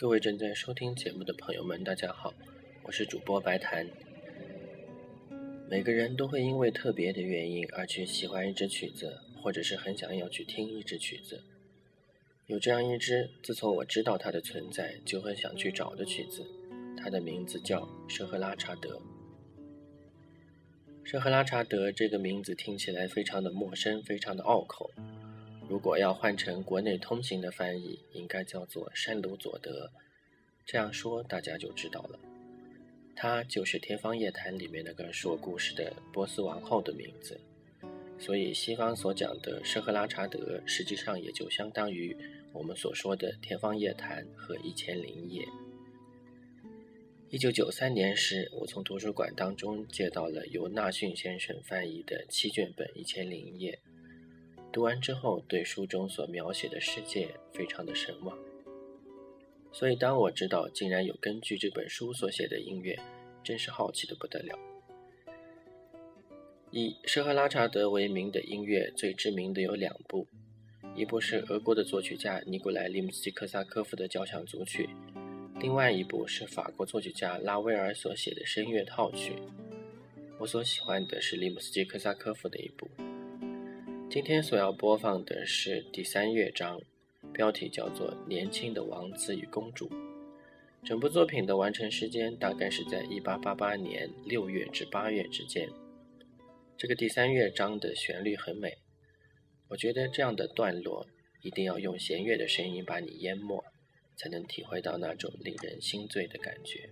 各位正在收听节目的朋友们，大家好，我是主播白檀。每个人都会因为特别的原因而去喜欢一支曲子，或者是很想要去听一支曲子。有这样一支，自从我知道它的存在就很想去找的曲子，它的名字叫《舍赫拉查德》。舍赫拉查德这个名字听起来非常的陌生，非常的拗口。如果要换成国内通行的翻译，应该叫做山鲁佐德。这样说大家就知道了，他就是《天方夜谭》里面那个说故事的波斯王后的名字。所以西方所讲的舍赫拉查德，实际上也就相当于我们所说的《天方夜谭》和《一千零一夜》。一九九三年时，我从图书馆当中借到了由纳逊先生翻译的七卷本《一千零一夜》。读完之后，对书中所描写的世界非常的神往。所以，当我知道竟然有根据这本书所写的音乐，真是好奇的不得了。以舍赫拉查德为名的音乐最知名的有两部，一部是俄国的作曲家尼古莱·利姆斯基科萨科夫的交响组曲，另外一部是法国作曲家拉威尔所写的声乐套曲。我所喜欢的是利姆斯基科萨科夫的一部。今天所要播放的是第三乐章，标题叫做《年轻的王子与公主》。整部作品的完成时间大概是在1888年6月至8月之间。这个第三乐章的旋律很美，我觉得这样的段落一定要用弦乐的声音把你淹没，才能体会到那种令人心醉的感觉。